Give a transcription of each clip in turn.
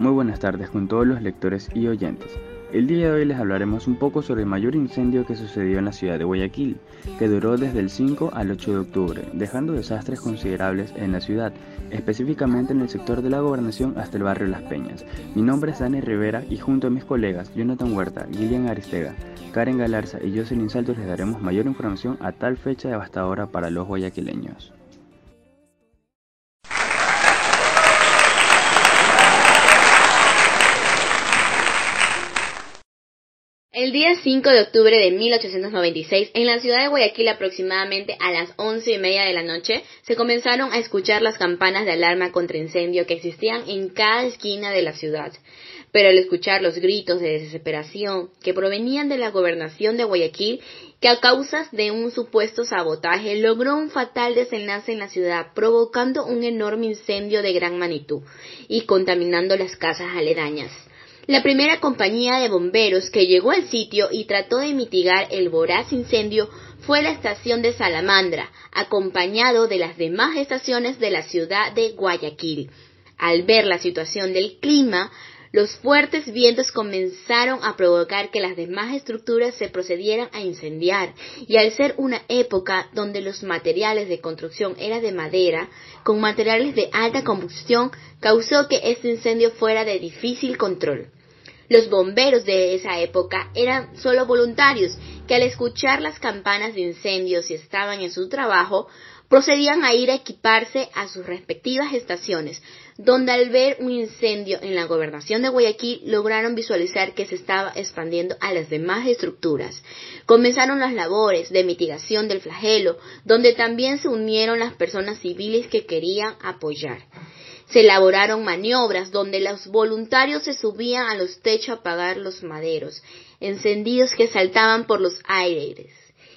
Muy buenas tardes con todos los lectores y oyentes. El día de hoy les hablaremos un poco sobre el mayor incendio que sucedió en la ciudad de Guayaquil, que duró desde el 5 al 8 de octubre, dejando desastres considerables en la ciudad, específicamente en el sector de la gobernación hasta el barrio Las Peñas. Mi nombre es Dani Rivera y junto a mis colegas Jonathan Huerta, Gillian Aristega, Karen Galarza y Jocelyn Saltos les daremos mayor información a tal fecha devastadora para los guayaquileños. El día 5 de octubre de 1896, en la ciudad de Guayaquil aproximadamente a las once y media de la noche, se comenzaron a escuchar las campanas de alarma contra incendio que existían en cada esquina de la ciudad. Pero al escuchar los gritos de desesperación que provenían de la gobernación de Guayaquil, que a causas de un supuesto sabotaje logró un fatal desenlace en la ciudad, provocando un enorme incendio de gran magnitud y contaminando las casas aledañas. La primera compañía de bomberos que llegó al sitio y trató de mitigar el voraz incendio fue la estación de Salamandra, acompañado de las demás estaciones de la ciudad de Guayaquil. Al ver la situación del clima, los fuertes vientos comenzaron a provocar que las demás estructuras se procedieran a incendiar, y al ser una época donde los materiales de construcción eran de madera, con materiales de alta combustión, causó que este incendio fuera de difícil control. Los bomberos de esa época eran solo voluntarios que al escuchar las campanas de incendios y estaban en su trabajo, procedían a ir a equiparse a sus respectivas estaciones, donde al ver un incendio en la gobernación de Guayaquil lograron visualizar que se estaba expandiendo a las demás estructuras. Comenzaron las labores de mitigación del flagelo, donde también se unieron las personas civiles que querían apoyar. Se elaboraron maniobras donde los voluntarios se subían a los techos a apagar los maderos, encendidos que saltaban por los aires,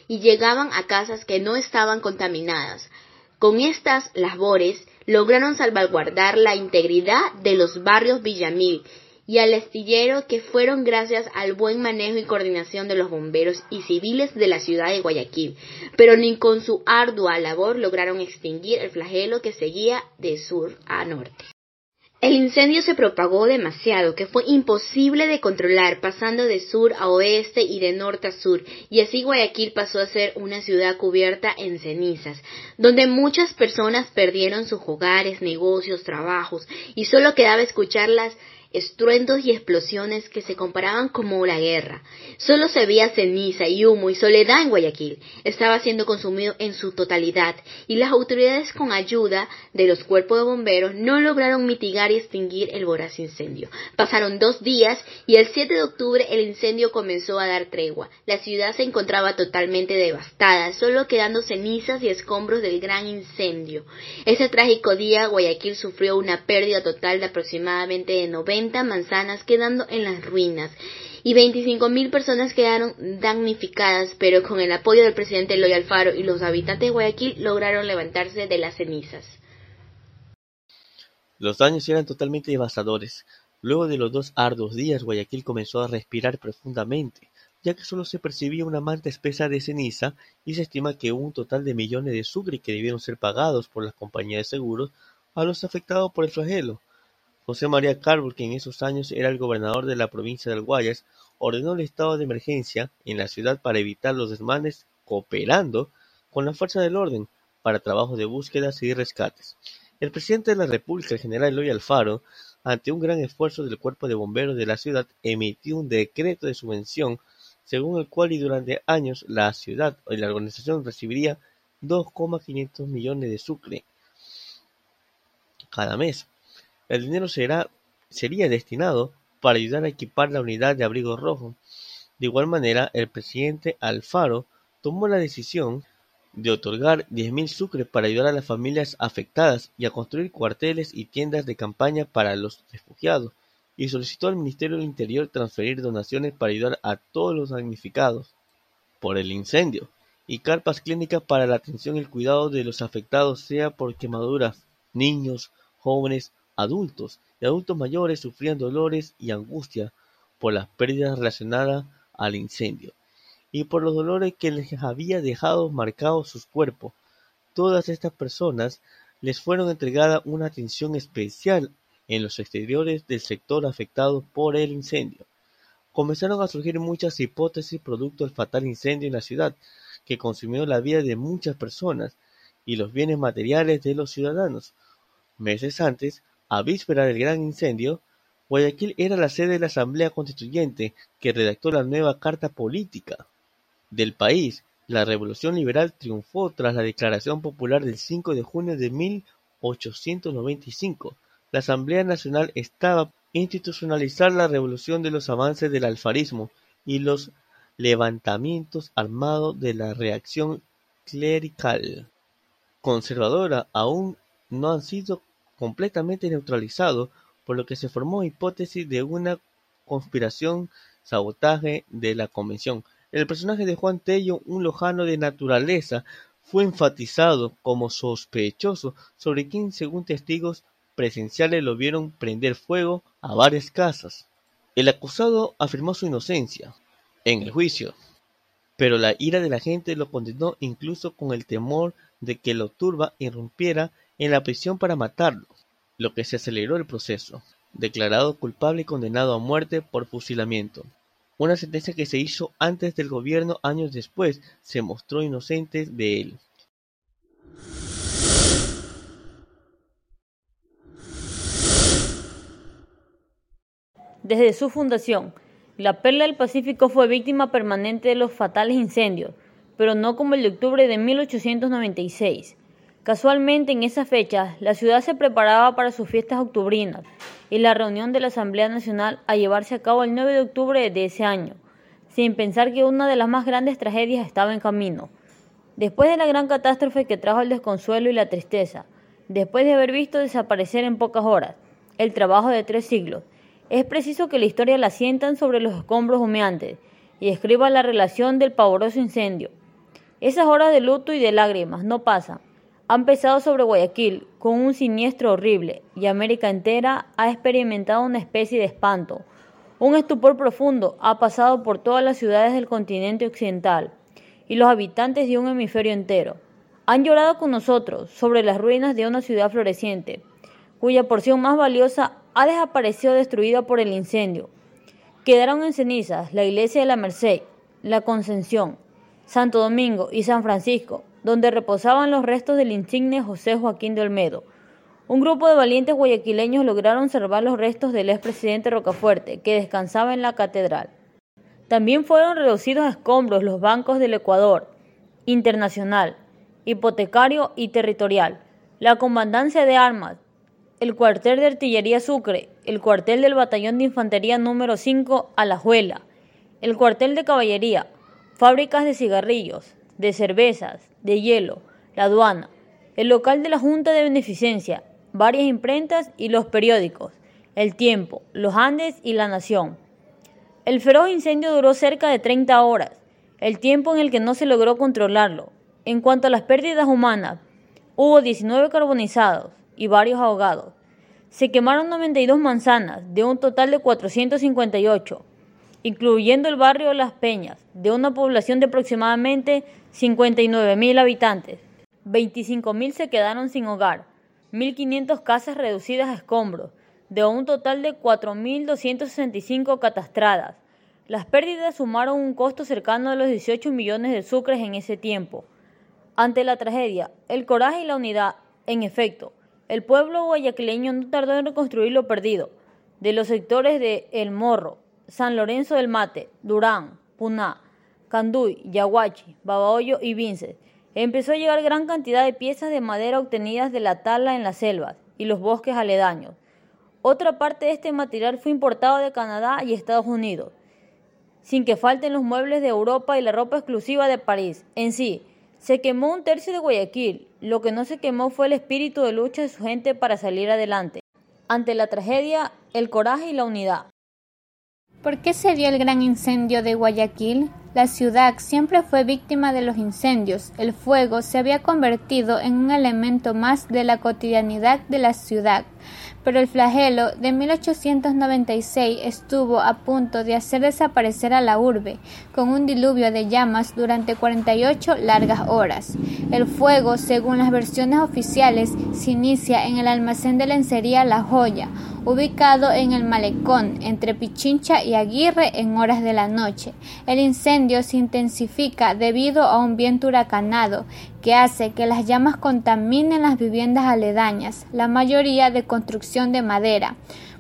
y llegaban a casas que no estaban contaminadas. Con estas labores lograron salvaguardar la integridad de los barrios Villamil y al astillero que fueron gracias al buen manejo y coordinación de los bomberos y civiles de la ciudad de Guayaquil, pero ni con su ardua labor lograron extinguir el flagelo que seguía de sur a norte. El incendio se propagó demasiado que fue imposible de controlar, pasando de sur a oeste y de norte a sur, y así Guayaquil pasó a ser una ciudad cubierta en cenizas, donde muchas personas perdieron sus hogares, negocios, trabajos, y solo quedaba escucharlas estruendos y explosiones que se comparaban como la guerra. Solo se veía ceniza y humo y soledad en Guayaquil. Estaba siendo consumido en su totalidad y las autoridades con ayuda de los cuerpos de bomberos no lograron mitigar y extinguir el voraz incendio. Pasaron dos días y el 7 de octubre el incendio comenzó a dar tregua. La ciudad se encontraba totalmente devastada, solo quedando cenizas y escombros del gran incendio. Ese trágico día Guayaquil sufrió una pérdida total de aproximadamente de 90 manzanas quedando en las ruinas y 25.000 personas quedaron damnificadas, pero con el apoyo del presidente Eloy Alfaro y los habitantes de Guayaquil lograron levantarse de las cenizas. Los daños eran totalmente devastadores. Luego de los dos arduos días, Guayaquil comenzó a respirar profundamente, ya que solo se percibía una manta espesa de ceniza y se estima que un total de millones de sucre que debieron ser pagados por las compañías de seguros a los afectados por el flagelo. José María Carbó, que en esos años era el gobernador de la provincia del Guayas, ordenó el estado de emergencia en la ciudad para evitar los desmanes, cooperando con la fuerza del orden para trabajos de búsquedas y rescates. El presidente de la República, el general Eloy Alfaro, ante un gran esfuerzo del cuerpo de bomberos de la ciudad, emitió un decreto de subvención según el cual y durante años la ciudad y la organización recibiría 2,500 millones de sucre cada mes el dinero sería destinado para ayudar a equipar la unidad de abrigo rojo. De igual manera, el presidente Alfaro tomó la decisión de otorgar 10.000 sucres para ayudar a las familias afectadas y a construir cuarteles y tiendas de campaña para los refugiados, y solicitó al Ministerio del Interior transferir donaciones para ayudar a todos los damnificados por el incendio, y carpas clínicas para la atención y el cuidado de los afectados, sea por quemaduras, niños, jóvenes adultos y adultos mayores sufrían dolores y angustia por las pérdidas relacionadas al incendio y por los dolores que les había dejado marcados sus cuerpos. Todas estas personas les fueron entregada una atención especial en los exteriores del sector afectado por el incendio. Comenzaron a surgir muchas hipótesis producto del fatal incendio en la ciudad, que consumió la vida de muchas personas y los bienes materiales de los ciudadanos. Meses antes, a víspera del gran incendio, Guayaquil era la sede de la Asamblea Constituyente que redactó la nueva Carta Política del país. La Revolución Liberal triunfó tras la Declaración Popular del 5 de junio de 1895. La Asamblea Nacional estaba institucionalizar la revolución de los avances del alfarismo y los levantamientos armados de la reacción clerical conservadora aún no han sido completamente neutralizados, por lo que se formó hipótesis de una conspiración sabotaje de la convención. El personaje de Juan Tello, un lojano de naturaleza, fue enfatizado como sospechoso sobre quien, según testigos presenciales, lo vieron prender fuego a varias casas. El acusado afirmó su inocencia en el juicio, pero la ira de la gente lo condenó incluso con el temor de que lo turba irrumpiera en la prisión para matarlo, lo que se aceleró el proceso, declarado culpable y condenado a muerte por fusilamiento. Una sentencia que se hizo antes del gobierno años después se mostró inocente de él. Desde su fundación, la Perla del Pacífico fue víctima permanente de los fatales incendios, pero no como el de octubre de 1896. Casualmente en esa fecha, la ciudad se preparaba para sus fiestas octubrinas y la reunión de la Asamblea Nacional a llevarse a cabo el 9 de octubre de ese año, sin pensar que una de las más grandes tragedias estaba en camino. Después de la gran catástrofe que trajo el desconsuelo y la tristeza, después de haber visto desaparecer en pocas horas el trabajo de tres siglos, es preciso que la historia la sientan sobre los escombros humeantes y escriba la relación del pavoroso incendio. Esas horas de luto y de lágrimas no pasan. Han pesado sobre Guayaquil con un siniestro horrible y América entera ha experimentado una especie de espanto. Un estupor profundo ha pasado por todas las ciudades del continente occidental y los habitantes de un hemisferio entero. Han llorado con nosotros sobre las ruinas de una ciudad floreciente, cuya porción más valiosa ha desaparecido destruida por el incendio. Quedaron en cenizas la iglesia de la Merced, la Concepción, Santo Domingo y San Francisco, donde reposaban los restos del insigne José Joaquín de Olmedo. Un grupo de valientes guayaquileños lograron salvar los restos del expresidente Rocafuerte, que descansaba en la catedral. También fueron reducidos a escombros los bancos del Ecuador, internacional, hipotecario y territorial, la comandancia de armas, el cuartel de artillería Sucre, el cuartel del batallón de infantería número 5 Alajuela, el cuartel de caballería, fábricas de cigarrillos, de cervezas, de hielo, la aduana, el local de la Junta de Beneficencia, varias imprentas y los periódicos, El Tiempo, Los Andes y La Nación. El feroz incendio duró cerca de 30 horas, el tiempo en el que no se logró controlarlo. En cuanto a las pérdidas humanas, hubo 19 carbonizados, y varios ahogados. Se quemaron 92 manzanas, de un total de 458, incluyendo el barrio Las Peñas, de una población de aproximadamente 59.000 habitantes. 25.000 se quedaron sin hogar, 1.500 casas reducidas a escombros, de un total de 4.265 catastradas. Las pérdidas sumaron un costo cercano a los 18 millones de sucres en ese tiempo. Ante la tragedia, el coraje y la unidad, en efecto, el pueblo guayaquileño no tardó en reconstruir lo perdido. De los sectores de El Morro, San Lorenzo del Mate, Durán, Puná, Canduy, Yaguachi, Babahoyo y Vinces, empezó a llegar gran cantidad de piezas de madera obtenidas de la tala en las selvas y los bosques aledaños. Otra parte de este material fue importado de Canadá y Estados Unidos, sin que falten los muebles de Europa y la ropa exclusiva de París. En sí, se quemó un tercio de Guayaquil, lo que no se quemó fue el espíritu de lucha de su gente para salir adelante. Ante la tragedia, el coraje y la unidad. ¿Por qué se dio el gran incendio de Guayaquil? La ciudad siempre fue víctima de los incendios. El fuego se había convertido en un elemento más de la cotidianidad de la ciudad. Pero el flagelo de 1896 estuvo a punto de hacer desaparecer a la urbe, con un diluvio de llamas durante 48 largas horas. El fuego, según las versiones oficiales, se inicia en el almacén de lencería La Joya, ubicado en el malecón entre Pichincha y Aguirre en horas de la noche. El incendio se intensifica debido a un viento huracanado que hace que las llamas contaminen las viviendas aledañas, la mayoría de construcción de madera.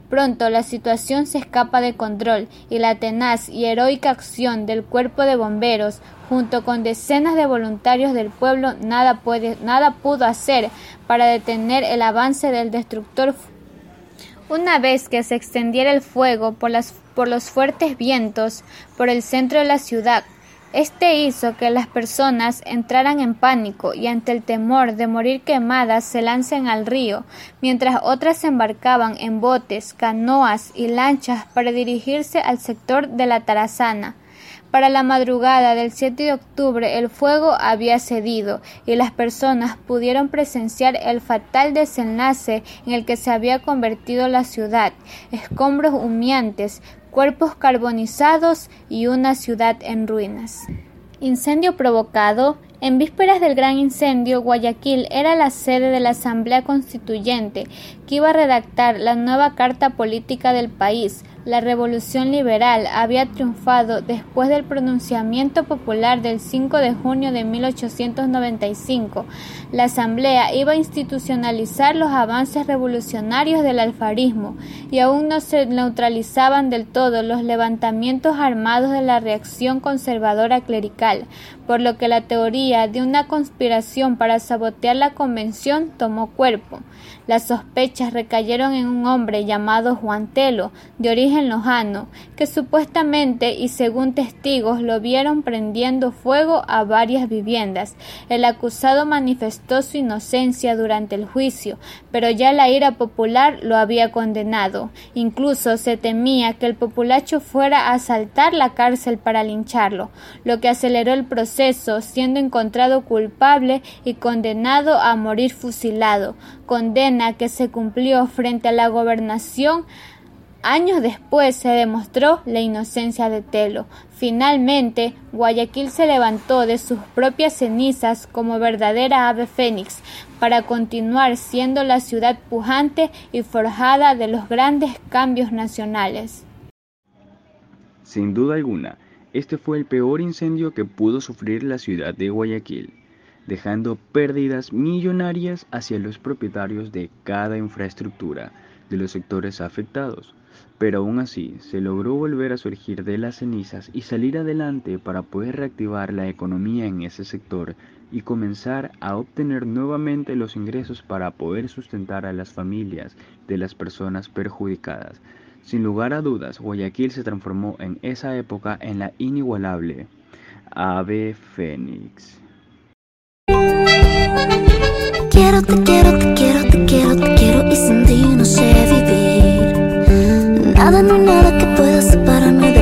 Pronto la situación se escapa de control y la tenaz y heroica acción del cuerpo de bomberos junto con decenas de voluntarios del pueblo nada, puede, nada pudo hacer para detener el avance del destructor una vez que se extendiera el fuego por, por los fuertes vientos por el centro de la ciudad, este hizo que las personas entraran en pánico y ante el temor de morir quemadas se lancen al río, mientras otras se embarcaban en botes, canoas y lanchas para dirigirse al sector de la Tarazana. Para la madrugada del 7 de octubre el fuego había cedido y las personas pudieron presenciar el fatal desenlace en el que se había convertido la ciudad, escombros humeantes, cuerpos carbonizados y una ciudad en ruinas. Incendio provocado en vísperas del gran incendio, Guayaquil era la sede de la Asamblea Constituyente, que iba a redactar la nueva Carta Política del país, la revolución liberal había triunfado después del pronunciamiento popular del 5 de junio de 1895. La Asamblea iba a institucionalizar los avances revolucionarios del alfarismo y aún no se neutralizaban del todo los levantamientos armados de la reacción conservadora clerical, por lo que la teoría de una conspiración para sabotear la convención tomó cuerpo. Las sospechas recayeron en un hombre llamado Juan Telo, de origen lojano, que supuestamente y según testigos lo vieron prendiendo fuego a varias viviendas. El acusado manifestó su inocencia durante el juicio, pero ya la ira popular lo había condenado. Incluso se temía que el populacho fuera a asaltar la cárcel para lincharlo, lo que aceleró el proceso, siendo encontrado culpable y condenado a morir fusilado condena que se cumplió frente a la gobernación Años después se demostró la inocencia de Telo. Finalmente, Guayaquil se levantó de sus propias cenizas como verdadera ave fénix para continuar siendo la ciudad pujante y forjada de los grandes cambios nacionales. Sin duda alguna, este fue el peor incendio que pudo sufrir la ciudad de Guayaquil dejando pérdidas millonarias hacia los propietarios de cada infraestructura de los sectores afectados. Pero aún así, se logró volver a surgir de las cenizas y salir adelante para poder reactivar la economía en ese sector y comenzar a obtener nuevamente los ingresos para poder sustentar a las familias de las personas perjudicadas. Sin lugar a dudas, Guayaquil se transformó en esa época en la inigualable Ave Fénix. Quiero, te quiero, te quiero, te quiero, te quiero y sin ti no sé vivir. Nada, no nada que pueda separarnos